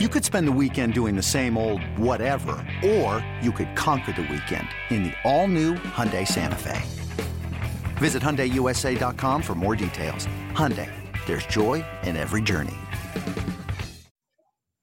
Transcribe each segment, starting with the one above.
You could spend the weekend doing the same old whatever, or you could conquer the weekend in the all-new Hyundai Santa Fe. Visit HyundaiUSA.com for more details. Hyundai, there's joy in every journey.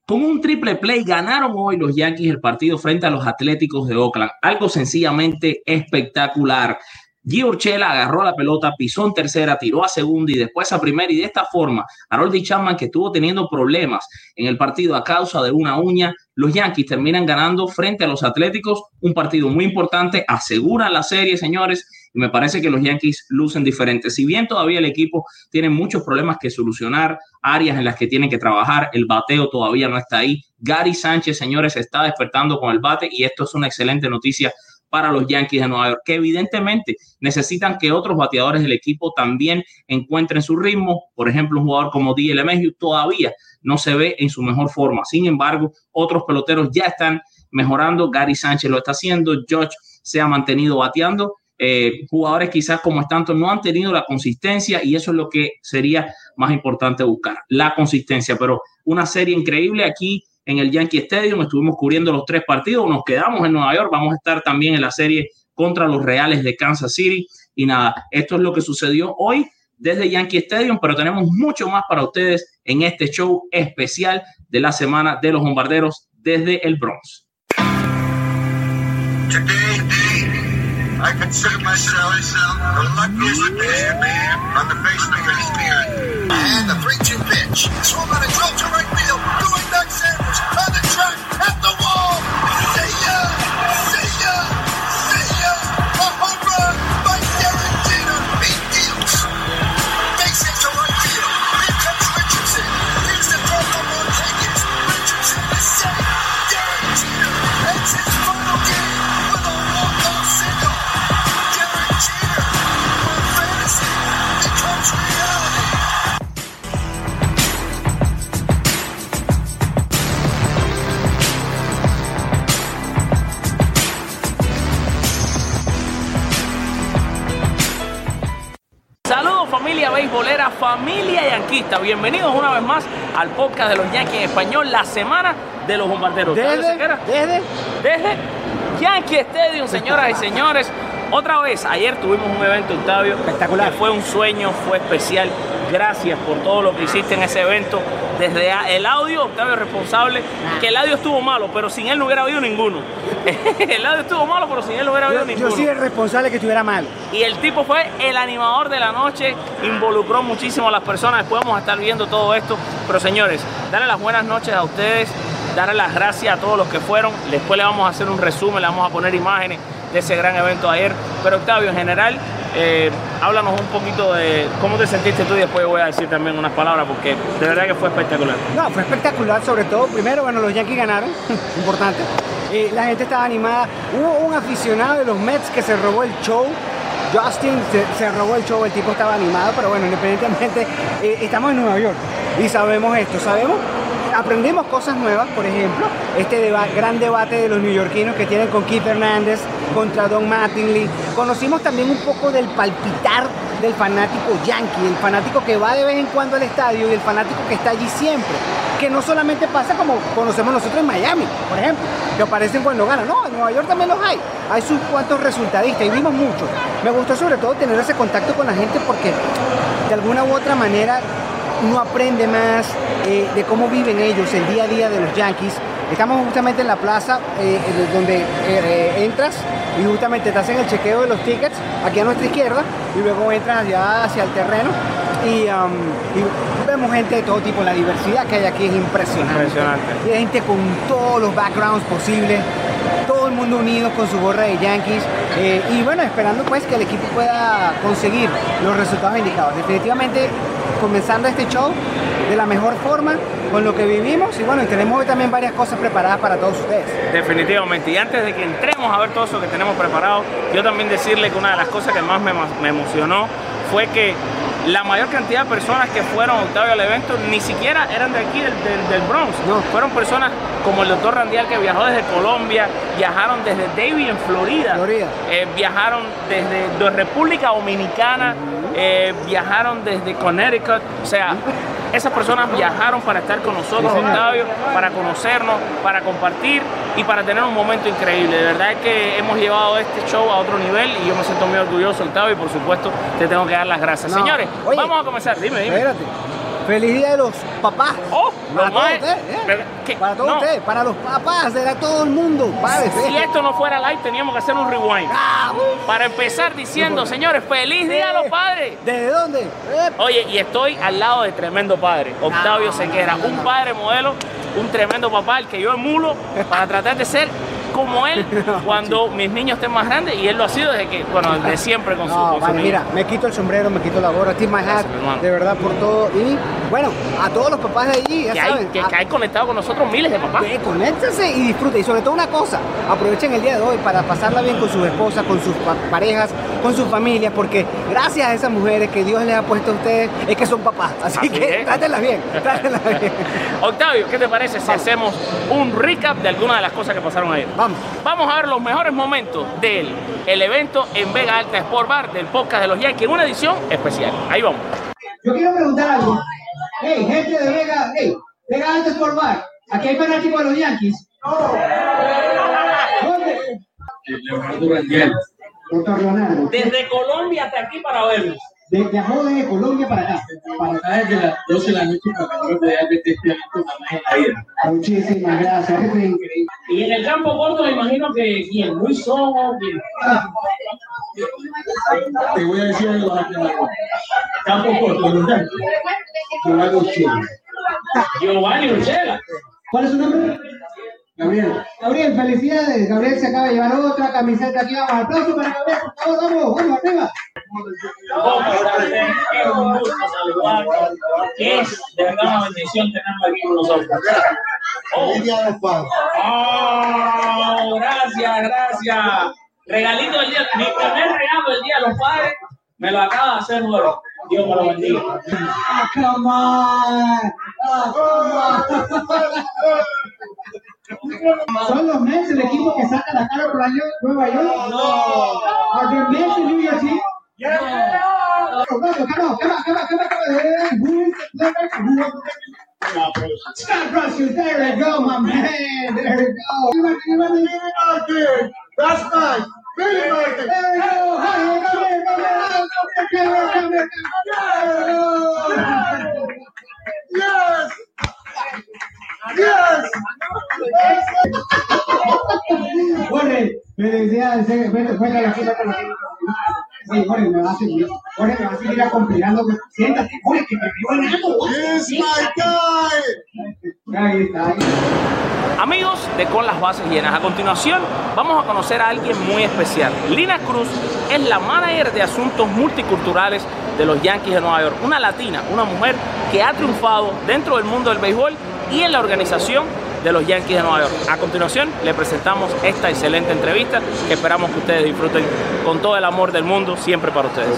Con un triple play ganaron hoy los Yankees el partido frente a los Atléticos de Oakland. Algo sencillamente espectacular. Gio Urchela agarró la pelota, pisó en tercera, tiró a segunda y después a primera. Y de esta forma, Harold Chapman, que estuvo teniendo problemas en el partido a causa de una uña, los Yankees terminan ganando frente a los Atléticos. Un partido muy importante, aseguran la serie, señores. Y me parece que los Yankees lucen diferentes. Si bien todavía el equipo tiene muchos problemas que solucionar, áreas en las que tienen que trabajar, el bateo todavía no está ahí. Gary Sánchez, señores, está despertando con el bate y esto es una excelente noticia para los Yankees de Nueva York, que evidentemente necesitan que otros bateadores del equipo también encuentren su ritmo. Por ejemplo, un jugador como D.L. Mayhew todavía no se ve en su mejor forma. Sin embargo, otros peloteros ya están mejorando. Gary Sánchez lo está haciendo. George se ha mantenido bateando. Eh, jugadores quizás como Stanton no han tenido la consistencia y eso es lo que sería más importante buscar, la consistencia. Pero una serie increíble aquí en el Yankee Stadium, estuvimos cubriendo los tres partidos, nos quedamos en Nueva York, vamos a estar también en la serie contra los Reales de Kansas City. Y nada, esto es lo que sucedió hoy desde Yankee Stadium, pero tenemos mucho más para ustedes en este show especial de la semana de los bombarderos desde el Bronx. I consider myself the luckiest man on the face of the earth. And the 3-2 pitch. Swung on a drill to right field. Going back Sanders familia yanquista. Bienvenidos una vez más al podcast de los Yankees en español, la semana de los bombarderos. Desde, desde, desde Yankee Stadium, señoras y señores. Otra vez, ayer tuvimos un evento, Octavio. Espectacular. fue un sueño, fue especial. Gracias por todo lo que hiciste en ese evento. Desde el audio, Octavio es responsable, que el audio estuvo malo, pero sin él no hubiera habido ninguno. el audio estuvo malo, pero sin él no hubiera habido ninguno. Yo soy el responsable que estuviera mal. Y el tipo fue el animador de la noche, involucró muchísimo a las personas. Después vamos a estar viendo todo esto. Pero señores, darle las buenas noches a ustedes, darle las gracias a todos los que fueron. Después le vamos a hacer un resumen, le vamos a poner imágenes de ese gran evento ayer. Pero Octavio, en general, eh, háblanos un poquito de cómo te sentiste tú y después voy a decir también unas palabras porque de verdad que fue espectacular. No, fue espectacular, sobre todo, primero, bueno, los Yankees ganaron, importante. Eh, la gente estaba animada. Hubo un aficionado de los Mets que se robó el show. Justin se, robó el show, el tipo estaba animado, pero bueno, independientemente, eh, estamos en Nueva York y sabemos esto, sabemos aprendimos cosas nuevas, por ejemplo, este gran debate de los neoyorquinos que tienen con Keith Hernández contra Don Mattingly. Conocimos también un poco del palpitar del fanático yankee, el fanático que va de vez en cuando al estadio y el fanático que está allí siempre. Que no solamente pasa como conocemos nosotros en Miami, por ejemplo, que aparecen cuando ganan. No, en Nueva York también los hay. Hay sus cuantos resultadistas y vimos mucho. Me gustó sobre todo tener ese contacto con la gente porque de alguna u otra manera uno aprende más eh, de cómo viven ellos el día a día de los Yankees. Estamos justamente en la plaza eh, donde eh, entras y justamente te hacen el chequeo de los tickets aquí a nuestra izquierda y luego entras allá hacia el terreno y, um, vemos gente de todo tipo. La diversidad que hay aquí es impresionante. impresionante. Y hay gente con todos los backgrounds posibles, todo el mundo unido con su gorra de Yankees y bueno, esperando pues que el equipo pueda conseguir los resultados indicados. Definitivamente comenzando este show de la mejor forma con lo que vivimos y bueno, tenemos hoy también varias cosas preparadas para todos ustedes. Definitivamente, y antes de que entremos a ver todo eso que tenemos preparado, yo también decirle que una de las cosas que más me, me emocionó fue que la mayor cantidad de personas que fueron Octavio al evento ni siquiera eran de aquí, del, del, Bronx. No. Fueron personas como el doctor Randial que viajó desde Colombia, viajaron desde Davie en Florida, Florida. Eh, viajaron desde, República Dominicana, eh, viajaron desde Connecticut. O sea, Esas personas viajaron para estar con nosotros, Octavio, para conocernos, para compartir y para tener un momento increíble. De verdad es que hemos llevado este show a otro nivel y yo me siento muy orgulloso, Octavio, y por supuesto te tengo que dar las gracias. Señores, vamos a comenzar. Dime, dime. Espérate. Feliz día de los papás. Oh, para todos ustedes, ¿eh? Para todos ustedes, para los papás, de todo el mundo. Padres, si ¿eh? esto no fuera live, teníamos que hacer un rewind. Ah, uh. Para empezar diciendo, señores, feliz día a los padres. ¿Desde dónde? Eh, Oye, y estoy al lado de tremendo padre, Octavio No, Sequera, un padre modelo, un tremendo papá, el que yo emulo para tratar de ser como él cuando mis niños estén más grandes y él lo ha sido desde que, bueno, desde siempre con su, No, con su vale, niño. mira, me quito el sombrero, me quito la gorra, tip my hat, Gracias, de verdad por todo. Y bueno, a todos los papás de allí, ya que, hay, saben, que, a- que hay conectado con nosotros miles de papás. Ve, conéctense y disfruten. Y sobre todo una cosa, aprovechen el día de hoy para pasarla bien con sus esposas, con sus pa- parejas, con sus familias, porque gracias a esas mujeres que Dios les ha puesto a ustedes es que son papás. Así, Así que trátenlas bien, trátenlas bien. Octavio, ¿qué te parece si hacemos un recap de algunas de las cosas que pasaron ayer? Vamos. Vamos a ver los mejores momentos del el evento en Vega Alta Sport Bar del podcast de los Yankees en una edición especial. Ahí vamos. Yo quiero preguntar algo. Hey, gente de Vega, hey, Vega Alta Sport Bar. Aquí hay fanáticos de los Yankees. ¿Dónde? Doctor Leonardo. Desde Colombia hasta aquí para vernos. De, viajó desde Colombia para acá. Para acá desde las 12 de la noche para que no ver este evento jamás en la vida. Muchísimas gracias. Es increíble. Y en el campo corto me imagino que quién, Luis Sojo, quién. Te voy a decir algo rápido. Campo corto, ¿verdad? Giovanni. Giovanni Urchela. ¿Cuál es su nombre? Gabriel, Gabriel, felicidades. Gabriel se acaba de llevar otra camiseta aquí. Vamos, aplauso para Gabriel. Por favor, vamos, vamos, arriba. Es un gusto. Es de verdad una bendición tenerlo aquí con nosotros. Oh, oh, gracias, gracias. Regalito del día, mi primer regalo del día de los padres, me lo acaba de hacer nuevo. Dios me lo bendiga. Come on. Come on. Son los Mets el equipo que saca la cara por año Nueva York. No. Are the Mets in New York City? No. Come on, come on, come on, come on, come on. Who is the player? Who is the- Scott Russell, there you go, my man. There you go. You want- you want to- That's nice. Billy Martin. There you go. Hi, come here, come here, come here, come here, come here. Yes. Yes. Jorge, felicidades. eh, Vete, vete a la fila con la fila. Oye, Jorge, me va a seguir. Jorge, me va a seguir acompañando. Siéntate, Jorge, que me vio ganando. He's my guy. Ahí está, ahí. Amigos de Con las Bases Llenas, a continuación vamos a conocer a alguien muy especial. Lina Cruz es la manager de asuntos multiculturales de los Yankees de Nueva York, una latina, una mujer que ha triunfado dentro del mundo del béisbol y en la organización de los Yankees de Nueva York. A continuación le presentamos esta excelente entrevista que esperamos que ustedes disfruten con todo el amor del mundo, siempre para ustedes.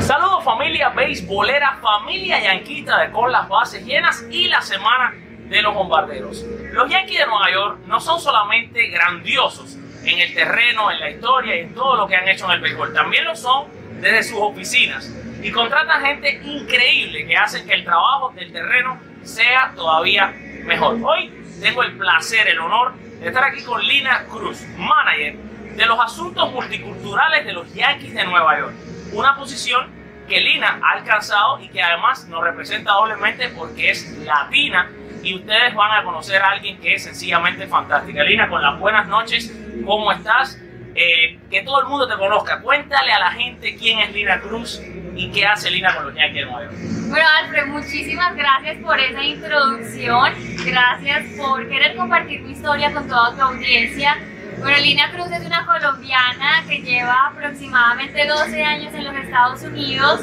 Saludos familia beisbolera, familia yanquita de con las bases llenas y la semana de los bombarderos. Los Yankees de Nueva York no son solamente grandiosos en el terreno, en la historia y en todo lo que han hecho en el béisbol, también lo son desde sus oficinas y contratan gente increíble que hacen que el trabajo del terreno sea todavía mejor. Hoy tengo el placer, el honor de estar aquí con Lina Cruz, manager de los asuntos multiculturales de los Yankees de Nueva York. Una posición que Lina ha alcanzado y que además nos representa doblemente porque es latina y ustedes van a conocer a alguien que es sencillamente fantástica. Lina, con las buenas noches, ¿cómo estás? Eh, que todo el mundo te conozca. Cuéntale a la gente quién es Lina Cruz y qué hace Lina con los Yankees de Nueva. Bueno, Alfred, muchísimas gracias por esa introducción. Gracias por querer compartir mi historia con toda tu audiencia. Bueno, Lina Cruz es una colombiana que lleva aproximadamente 12 años en los Estados Unidos.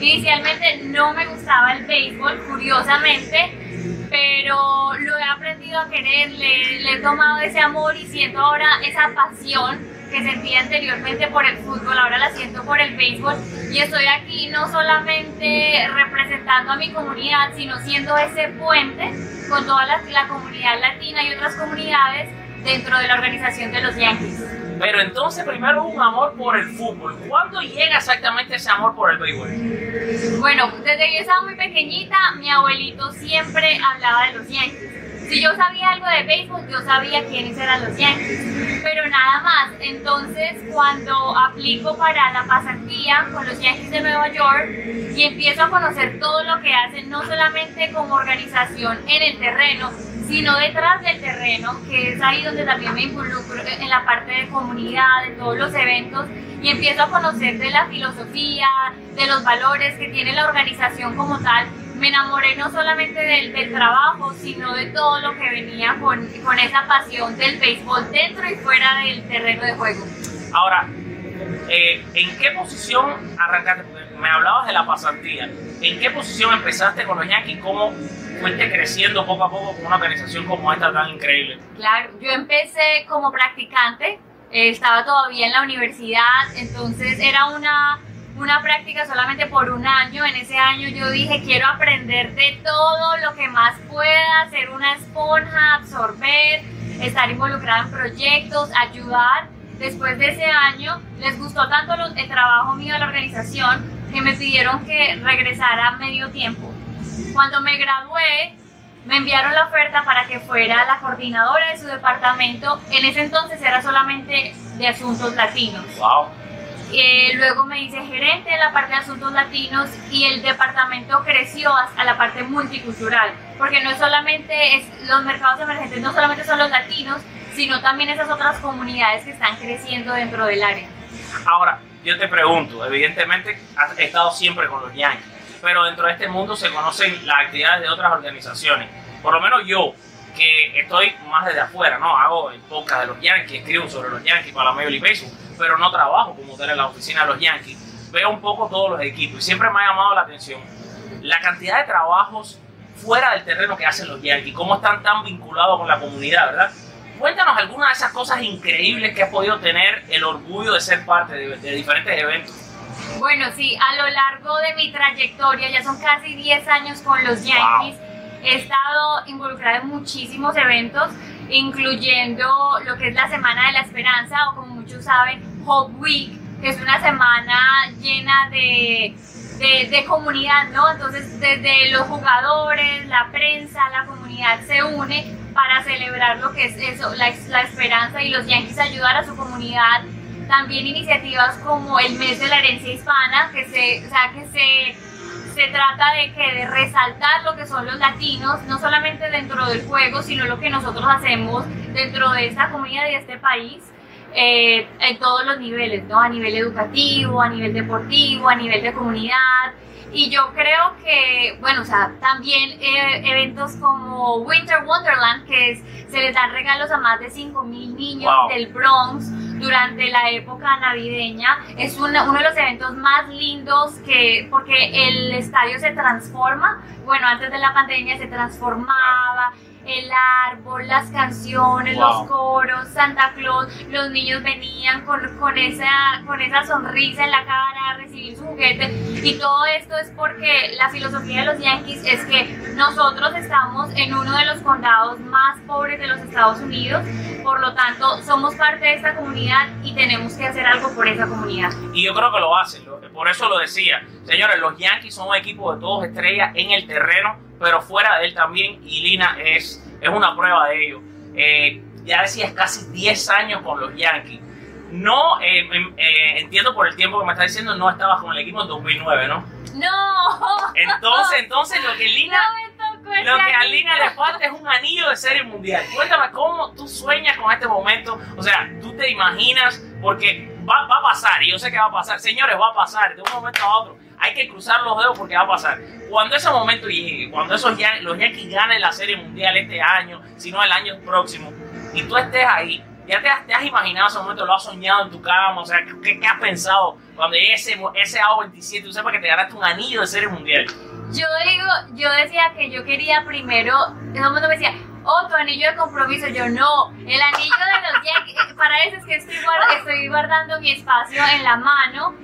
Inicialmente no me gustaba el béisbol, curiosamente, pero lo he aprendido a querer, le, le he tomado ese amor y siento ahora esa pasión que sentía anteriormente por el fútbol, ahora la siento por el béisbol y estoy aquí no solamente representando a mi comunidad, sino siendo ese puente con toda la, la comunidad latina y otras comunidades dentro de la organización de los Yankees. Pero entonces primero un amor por el fútbol. ¿Cuándo llega exactamente ese amor por el béisbol? Bueno, desde que yo estaba muy pequeñita, mi abuelito siempre hablaba de los Yankees. Si yo sabía algo de béisbol, yo sabía quiénes eran los Yankees, pero nada más. Entonces, cuando aplico para la pasantía con los Yankees de Nueva York y empiezo a conocer todo lo que hacen, no solamente como organización en el terreno, sino detrás del terreno, que es ahí donde también me involucro en la parte de comunidad, de todos los eventos, y empiezo a conocer de la filosofía, de los valores que tiene la organización como tal, me enamoré no solamente del, del, trabajo, sino de todo lo que venía con, con, esa pasión del béisbol dentro y fuera del terreno de juego. Ahora, eh, ¿en qué posición arrancaste? Me hablabas de la pasantía. ¿En qué posición empezaste con los Yankees? ¿Cómo fuiste creciendo poco a poco con una organización como esta tan increíble? Claro, yo empecé como practicante, eh, estaba todavía en la universidad, entonces era una una práctica solamente por un año. En ese año yo dije, quiero aprender de todo lo que más pueda, ser una esponja, absorber, estar involucrada en proyectos, ayudar. Después de ese año les gustó tanto el trabajo mío de la organización que me pidieron que regresara a medio tiempo. Cuando me gradué, me enviaron la oferta para que fuera la coordinadora de su departamento. En ese entonces era solamente de asuntos latinos. Wow. Eh, luego me hice gerente de la parte de asuntos latinos y el departamento creció a la parte multicultural, porque no es solamente los mercados emergentes, no solamente son los latinos, sino también esas otras comunidades que están creciendo dentro del área. Ahora, yo te pregunto, evidentemente has estado siempre con los Yankees, pero dentro de este mundo se conocen las actividades de otras organizaciones. Por lo menos yo, que estoy más desde afuera, ¿no? Hago el podcast de los Yankees, escribo sobre los Yankees para la Major League Baseball, pero no trabajo como tal en la oficina de los Yankees. Veo un poco todos los equipos y siempre me ha llamado la atención la cantidad de trabajos fuera del terreno que hacen los Yankees, cómo están tan vinculados con la comunidad, ¿verdad? Cuéntanos algunas de esas cosas increíbles que has podido tener el orgullo de ser parte de, de diferentes eventos. Bueno, sí, a lo largo de mi trayectoria, ya son casi 10 años con los Yankees, wow. He estado involucrada en muchísimos eventos, incluyendo lo que es la Semana de la Esperanza, o como muchos saben, Hope Week, que es una semana llena de, de, de, comunidad, ¿no? Entonces, desde los jugadores, la prensa, la comunidad se une para celebrar lo que es eso, la, la esperanza y los Yankees ayudar a su comunidad también iniciativas como el mes de la herencia hispana, que se, o sea, que se, se trata de, que, de resaltar lo que son los latinos, no solamente dentro del juego, sino lo que nosotros hacemos dentro de esta comunidad y este país. Eh, en todos los niveles, ¿no? A nivel educativo, a nivel deportivo, a nivel de comunidad. Y yo creo que, bueno, o sea, también eh, eventos como Winter Wonderland, que es, se les dan regalos a más de 5 mil niños Wow. del Bronx durante la época navideña. Es una- uno de los eventos más lindos que, porque el estadio se transforma. Bueno, antes de la pandemia se transformaba. El árbol, las canciones, Wow. los coros, Santa Claus, los niños venían con, con, esa, con esa sonrisa en la cara a recibir su juguete. Y todo esto es porque la filosofía de los Yankees es que nosotros estamos en uno de los condados más pobres de los Estados Unidos. Por lo tanto, somos parte de esta comunidad y tenemos que hacer algo por esa comunidad. Y yo creo que lo hacen, por eso lo decía. Señores, los Yankees son un equipo de todos estrellas en el terreno, pero fuera de él también, y Lina es, es una prueba de ello. Eh, ya decías casi 10 años con los Yankees. No, eh, em- eh, entiendo por el tiempo que me estás diciendo, no estabas con el equipo en 2009, ¿no? ¡No! Entonces, entonces lo que Lina... No me tocó Lo que a. Lina le falta es un anillo de serie mundial. Cuéntame cómo tú sueñas con este momento. O sea, tú te imaginas, porque va, va a pasar, y yo sé que va a pasar. Señores, va a pasar de un momento a otro. Hay que cruzar los dedos porque va a pasar. Cuando ese momento llegue, cuando esos Yan- los Yankees ganen la serie mundial este año, si no el año próximo, y tú estés ahí, ya te te has imaginado ese momento, lo has soñado en tu cama, o sea, ¿qué, qué has pensado cuando ese, ese AO27 tú sepas que te ganaste un anillo de serie mundial? Yo digo, yo decía que yo quería primero, todo el mundo me decía, oh, tu anillo de compromiso. Yo no, el anillo de los Yankees, eh, para eso es que estoy, guard- estoy guardando mi espacio en la mano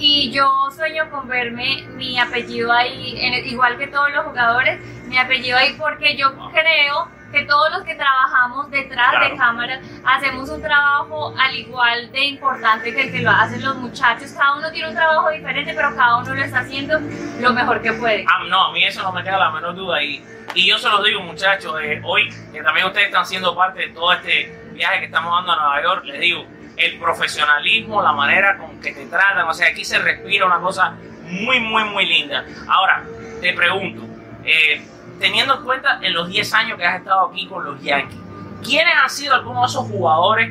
y yo sueño con verme mi apellido ahí, en- igual que todos los jugadores, mi apellido ahí porque yo creo que todos los que trabajamos detrás Claro. de cámaras hacemos un trabajo al igual de importante que el que lo hacen los muchachos. Cada uno tiene un trabajo diferente, pero cada uno lo está haciendo lo mejor que puede. Ah, no, a mí eso no me queda la menor duda. Y, y yo se los digo, muchachos, eh, hoy que también ustedes están siendo parte de todo este viaje que estamos dando a Nueva York, les digo, el profesionalismo, la manera con que te tratan, o sea, aquí se respira una cosa muy, muy, muy linda. Ahora, te pregunto, eh, teniendo en cuenta en los 10 años que has estado aquí con los Yankees, ¿quiénes han sido algunos de esos jugadores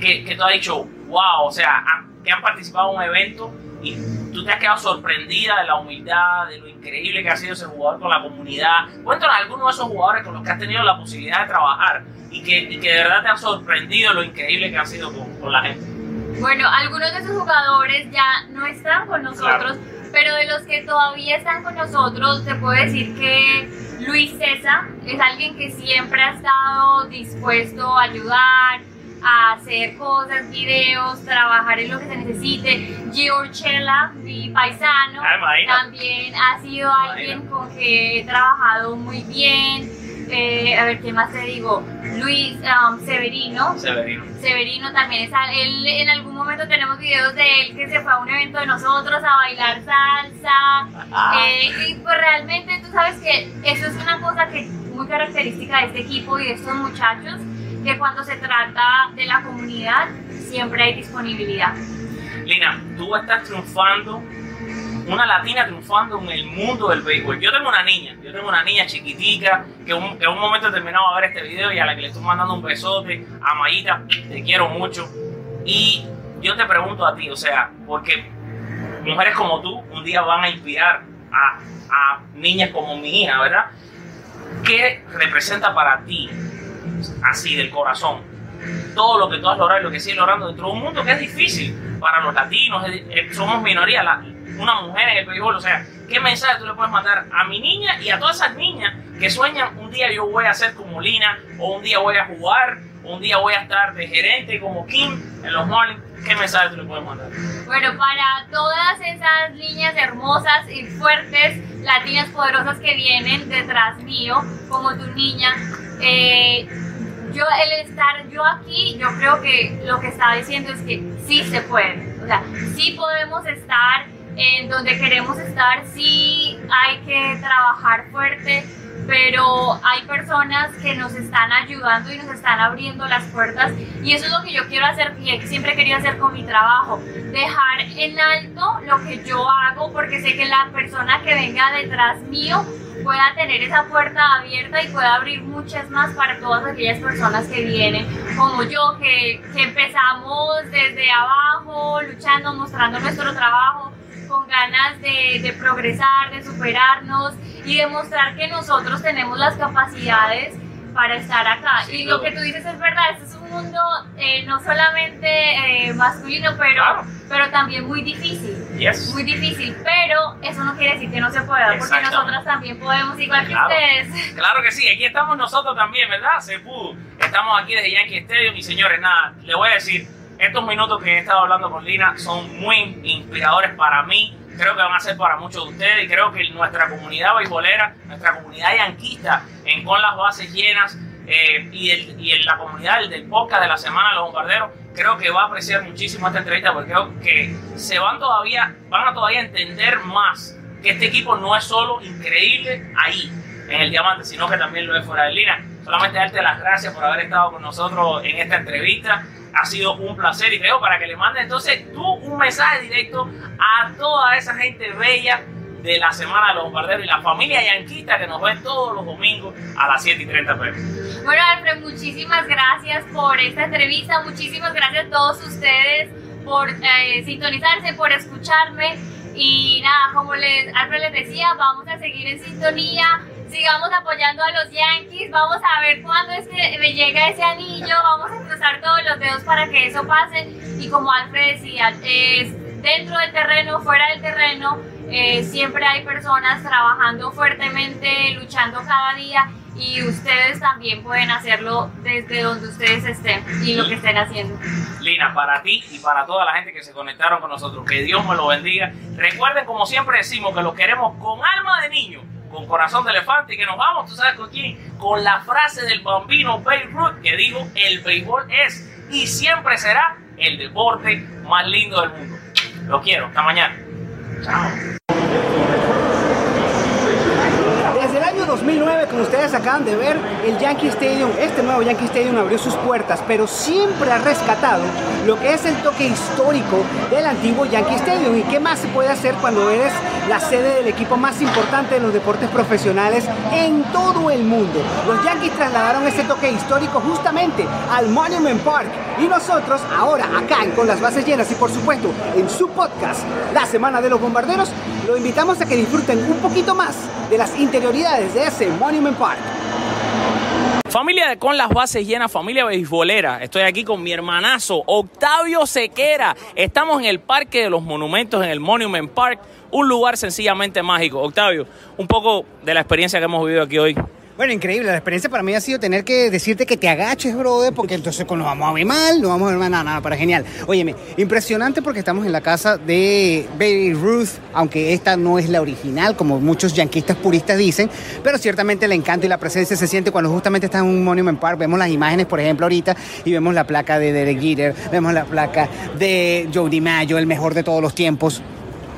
que, que tú has dicho, wow, o sea, que han participado en un evento y tú te has quedado sorprendida de la humildad, de lo increíble que ha sido ese jugador con la comunidad? Cuéntanos algunos de esos jugadores con los que has tenido la posibilidad de trabajar y que, y que de verdad te han sorprendido lo increíble que han sido con, con la gente. Bueno, algunos de esos jugadores ya no están con nosotros, pero de los que todavía están con nosotros, te puedo decir que Luis César es alguien que siempre ha estado dispuesto a ayudar, a hacer cosas, videos, trabajar en lo que se necesite. Giorgela, mi paisano, Ah, también ha sido alguien con que he trabajado muy bien. Eh, a ver, ¿qué más te digo? Luis um, Severino, Severino. Severino también está, él en algún momento tenemos videos de él que se fue a un evento de nosotros a bailar salsa. eh, y pues realmente tú sabes que eso es una cosa que muy característica de este equipo y de estos muchachos, que cuando se trata de la comunidad siempre hay disponibilidad. Lina, tú estás triunfando, una latina triunfando en el mundo del béisbol. Yo tengo una niña, yo tengo una niña chiquitica que, un- en un momento determinado va a ver este video y a la que le estoy mandando un besote, a Mayita, te quiero mucho. Y yo te pregunto a ti, o sea, porque mujeres como tú un día van a inspirar a, a niñas como mi hija, ¿verdad? ¿Qué representa para ti, así del corazón, todo lo que tú has logrado y lo que sigues logrando dentro de un mundo que es difícil para los latinos, eh, somos minoría, la- una mujer en el béisbol, o sea, ¿qué mensaje tú le puedes mandar a mi niña y a todas esas niñas que sueñan un día yo voy a ser como Lina, o un día voy a jugar, o un día voy a estar de gerente como Kim en los Marlins? ¿Qué mensaje tú le puedes mandar? Bueno, para todas esas niñas hermosas y fuertes, latinas poderosas que vienen detrás mío, como tu niña, eh, yo el estar yo aquí, yo creo que lo que está diciendo es que sí se puede. O sea, sí podemos estar en donde queremos estar, sí hay que trabajar fuerte, pero hay personas que nos están ayudando y nos están abriendo las puertas y eso es lo que yo quiero hacer y siempre querido hacer con mi trabajo, dejar en alto lo que yo hago porque sé que la persona que venga detrás mío pueda tener esa puerta abierta y pueda abrir muchas más para todas aquellas personas que vienen, como yo, que, que empezamos desde abajo, luchando, mostrando nuestro trabajo, con ganas de, de progresar, de superarnos y demostrar que nosotros tenemos las capacidades para estar acá. Sin y lo que tú dices es verdad, este es un mundo eh, no solamente eh, masculino, pero, Claro. pero también muy difícil Yes. muy difícil, pero eso no quiere decir que no se pueda, porque nosotras también podemos, igual que Claro. ustedes. Claro que sí, aquí estamos nosotros también, ¿verdad? Se pudo. Estamos aquí desde Yankee Stadium y señores, nada, le voy a decir, estos minutos que he estado hablando con Lina son muy inspiradores para mí, creo que van a ser para muchos de ustedes y creo que nuestra comunidad beisbolera, nuestra comunidad yanquista en Con las Bases Llenas eh, y, el- y en la comunidad del, del podcast de la Semana los Bombarderos, creo que va a apreciar muchísimo esta entrevista porque creo que se van todavía, van a todavía entender más que este equipo no es solo increíble ahí en el diamante, sino que también lo es fuera de línea. Solamente darte las gracias por haber estado con nosotros en esta entrevista. Ha sido un placer y creo para que le mandes entonces tú un mensaje directo a toda esa gente bella de la Semana de los Bombarderos y la familia yanquista que nos ve todos los domingos a las 7 y 30 pm. Bueno, Alfred, muchísimas gracias por esta entrevista, muchísimas gracias a todos ustedes por eh, sintonizarse, por escucharme. Y nada, como les, Alfred les decía, vamos a seguir en sintonía, sigamos apoyando a los Yankees, vamos a ver cuándo es que me llega ese anillo, vamos a cruzar todos los dedos para que eso pase. Y como Alfred decía, es dentro del terreno, fuera del terreno, eh, siempre hay personas trabajando fuertemente, luchando cada día y ustedes también pueden hacerlo desde donde ustedes estén y lo que estén haciendo. Lina, para ti y para toda la gente que se conectaron con nosotros, que Dios me lo bendiga. Recuerden, como siempre decimos, que los queremos con alma de niño, con corazón de elefante y que nos vamos, ¿tú sabes con quién? Con la frase del bambino Babe Ruth que dijo, el béisbol es y siempre será el deporte más lindo del mundo. Lo quiero, hasta mañana. Chao. Desde el año 2009, como ustedes acaban de ver, el Yankee Stadium, este nuevo Yankee Stadium abrió sus puertas, pero siempre ha rescatado lo que es el toque histórico del antiguo Yankee Stadium. ¿Y qué más se puede hacer cuando eres la sede del equipo más importante de los deportes profesionales en todo el mundo? Los Yankees trasladaron ese toque histórico justamente al Monument Park. Y nosotros, ahora acá Con las Bases Llenas y por supuesto en su podcast, La Semana de los Bombarderos, lo invitamos a que disfruten un poquito más de las interioridades de ese Monument Park. Familia de Con las Bases Llenas, familia beisbolera. Estoy aquí con mi hermanazo Octavio Sequera. Estamos en el Parque de los Monumentos, en el Monument Park, un lugar sencillamente mágico. Octavio, un poco de la experiencia que hemos vivido aquí hoy. Bueno, increíble. La experiencia para mí ha sido tener que decirte que te agaches, brother, porque entonces nos vamos a ver mal, no vamos a ver mal, nada, nada, para genial. Óyeme, impresionante porque estamos en la casa de Baby Ruth, aunque esta no es la original, como muchos yanquistas puristas dicen, pero ciertamente el encanto y la presencia se siente cuando justamente estás en un Monument Park. Vemos las imágenes, por ejemplo, ahorita, y vemos la placa de Derek Jeter, vemos la placa de Joe DiMaggio, el mejor de todos los tiempos,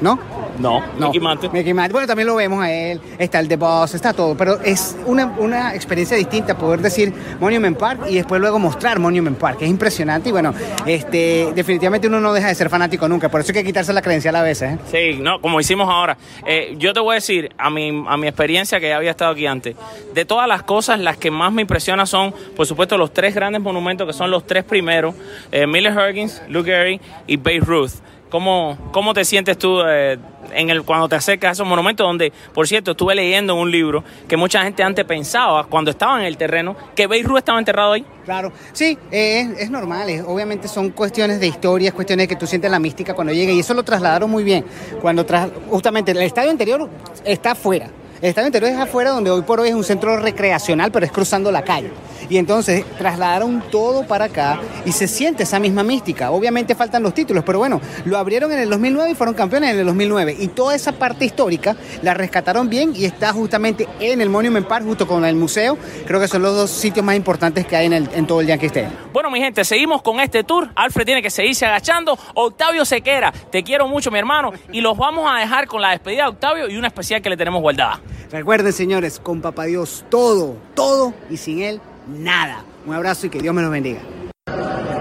¿no? No, No, Mickey Mantle. Mickey Mantle. Bueno, también lo vemos a él, está el The Boss, está todo, pero es una, una experiencia distinta poder decir Monument Park y después luego mostrar Monument Park, es impresionante y bueno, este, definitivamente uno no deja de ser fanático nunca, por eso hay que quitarse la credencial a veces. ¿eh? Sí, no, como hicimos ahora. Eh, yo te voy a decir, a mi, a mi experiencia que ya había estado aquí antes, de todas las cosas, las que más me impresionan son, por supuesto, los tres grandes monumentos que son los tres primeros, eh, Miller Huggins, Lou Gehrig y Babe Ruth. ¿Cómo, cómo te sientes tú eh, en el, cuando te acercas a esos monumentos donde, por cierto, estuve leyendo en un libro que mucha gente antes pensaba, cuando estaba en el terreno, que Babe Ruth estaba enterrado ahí? Claro, sí, eh, es, es normal, es- obviamente son cuestiones de historia, es cuestiones que tú sientes la mística cuando llega y eso lo trasladaron muy bien. Cuando tras, justamente el estadio interior está afuera. El estadio interior es afuera donde hoy por hoy es un centro recreacional, pero es cruzando la calle. Y entonces trasladaron todo para acá y se siente esa misma mística. Obviamente faltan los títulos, pero bueno, lo abrieron en el 2009 y fueron campeones en el 2009. Y toda esa parte histórica la rescataron bien y está justamente en el Monument Park, junto con el museo. Creo que son los dos sitios más importantes que hay en, el- en todo el Yankee Stadium. Bueno, mi gente, seguimos con este tour. Alfred tiene que seguirse agachando. Octavio Sequera, te quiero mucho, mi hermano. Y los vamos a dejar con la despedida de Octavio y una especial que le tenemos guardada. Recuerden, señores, con Papá Dios todo, todo y sin Él nada. Un abrazo y que Dios me los bendiga.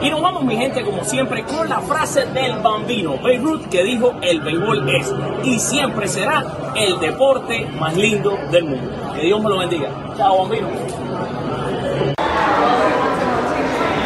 Y nos vamos, mi gente, como siempre, con la frase del bambino Babe Ruth que dijo: El béisbol es y siempre será el deporte más lindo del mundo. Que Dios me lo bendiga. Chao, bambino.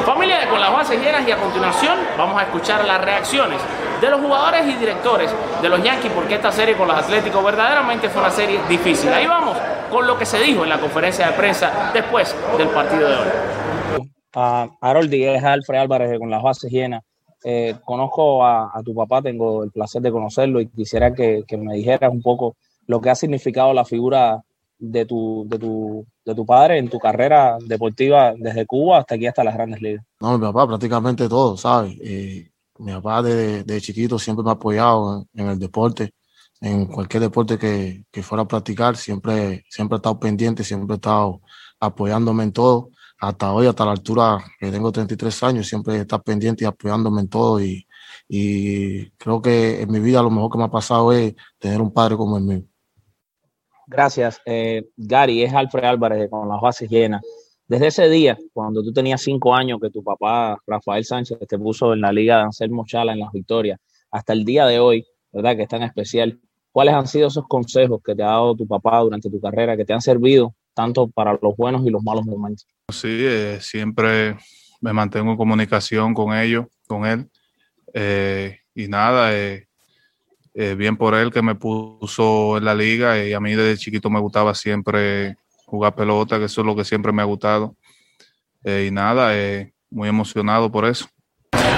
Familia de Con las Bases Llenas y a continuación vamos a escuchar las reacciones de los jugadores y directores de los Yankees porque esta serie con los Atléticos verdaderamente fue una serie difícil. Ahí vamos con lo que se dijo en la conferencia de prensa después del partido de hoy. a Haroldi, es Alfred Álvarez con las bases llenas. Eh, conozco a, a tu papá, tengo el placer de conocerlo y quisiera que, que me dijeras un poco lo que ha significado la figura de tu, de, tu, de tu padre en tu carrera deportiva desde Cuba hasta aquí, hasta las grandes ligas. No, mi papá prácticamente todo, ¿sabes? Eh, mi papá desde de chiquito siempre me ha apoyado en, en el deporte, en cualquier deporte que, que fuera a practicar, siempre, siempre ha estado pendiente, siempre ha estado apoyándome en todo. Hasta hoy, hasta la altura que tengo 33 años, siempre está pendiente y apoyándome en todo. Y, y creo que en mi vida lo mejor que me ha pasado es tener un padre como el mío. Gracias. Eh, Gary, es Alfred Álvarez con las bases llenas. Desde ese día, cuando tú tenías cinco años, que tu papá, Rafael Sánchez, te puso en la liga de Anselmo Chala en las victorias, hasta el día de hoy, ¿verdad? Que es tan especial. ¿Cuáles han sido esos consejos que te ha dado tu papá durante tu carrera, que te han servido tanto para los buenos y los malos momentos? Sí, eh, siempre me mantengo en comunicación con ellos, con él. Eh, y nada, eh, eh, bien por él que me puso en la liga y a mí desde chiquito me gustaba siempre jugar pelota, que eso es lo que siempre me ha gustado. Y nada, muy emocionado por eso.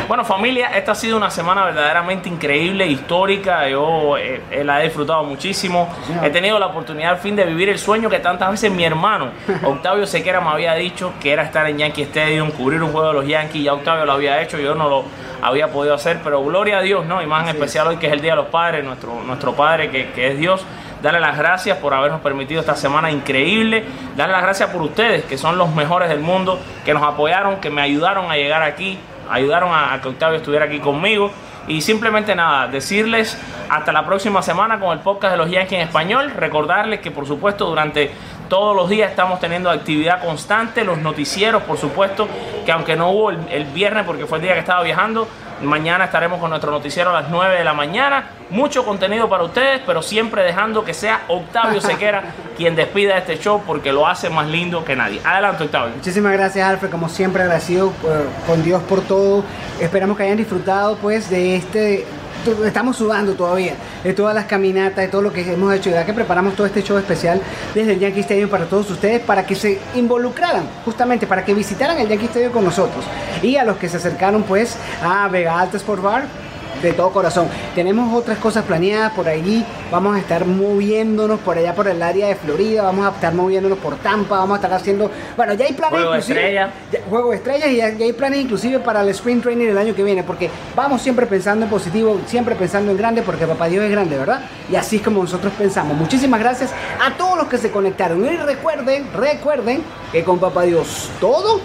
Bueno, familia, esta ha sido una semana verdaderamente increíble, histórica. Yo eh, eh, la he disfrutado muchísimo. He tenido la oportunidad al fin de vivir el sueño que tantas veces mi hermano Octavio Sequera me había dicho que era estar en Yankee Stadium, cubrir un juego de los Yankees. Ya Octavio lo había hecho, yo no lo había podido hacer, pero gloria a Dios, ¿no? Y más en especial hoy que es el Día de los Padres, nuestro, nuestro Padre que, que es Dios. darle las gracias por habernos permitido esta semana increíble, darle las gracias por ustedes, que son los mejores del mundo, que nos apoyaron, que me ayudaron a llegar aquí, ayudaron a, que Octavio estuviera aquí conmigo. Y simplemente nada, decirles hasta la próxima semana con el podcast de los Yankees en español. Recordarles que por supuesto durante todos los días estamos teniendo actividad constante, los noticieros por supuesto, que aunque no hubo el viernes porque fue el día que estaba viajando, Mañana estaremos con nuestro noticiero a las 9 de la mañana. Mucho contenido para ustedes, pero siempre dejando que sea Octavio Sequera quien despida este show porque lo hace más lindo que nadie. Adelante, Octavio. Muchísimas gracias, Alfred. Como siempre, agradecido eh, con Dios por todo. Esperamos que hayan disfrutado pues de este estamos sudando todavía de todas las caminatas, de todo lo que hemos hecho, ya que preparamos todo este show especial desde el Yankee Stadium para todos ustedes, para que se involucraran, justamente para que visitaran el Yankee Stadium con nosotros. Y a los que se acercaron pues a Vega Alta Sport Bar, de todo corazón. Tenemos otras cosas planeadas por allí. Vamos a estar moviéndonos por allá por el área de Florida. Vamos a estar moviéndonos por Tampa. Vamos a estar haciendo. Bueno, ya hay planes. Juego de inclusive- estrellas. ya- juego de estrellas y ya, ya hay planes inclusive para el Spring Training del año que viene. Porque vamos siempre pensando en positivo, siempre pensando en grande, porque Papá Dios es grande, ¿verdad? Y así es como nosotros pensamos. Muchísimas gracias a todos los que se conectaron. Y recuerden, recuerden que con Papá Dios todo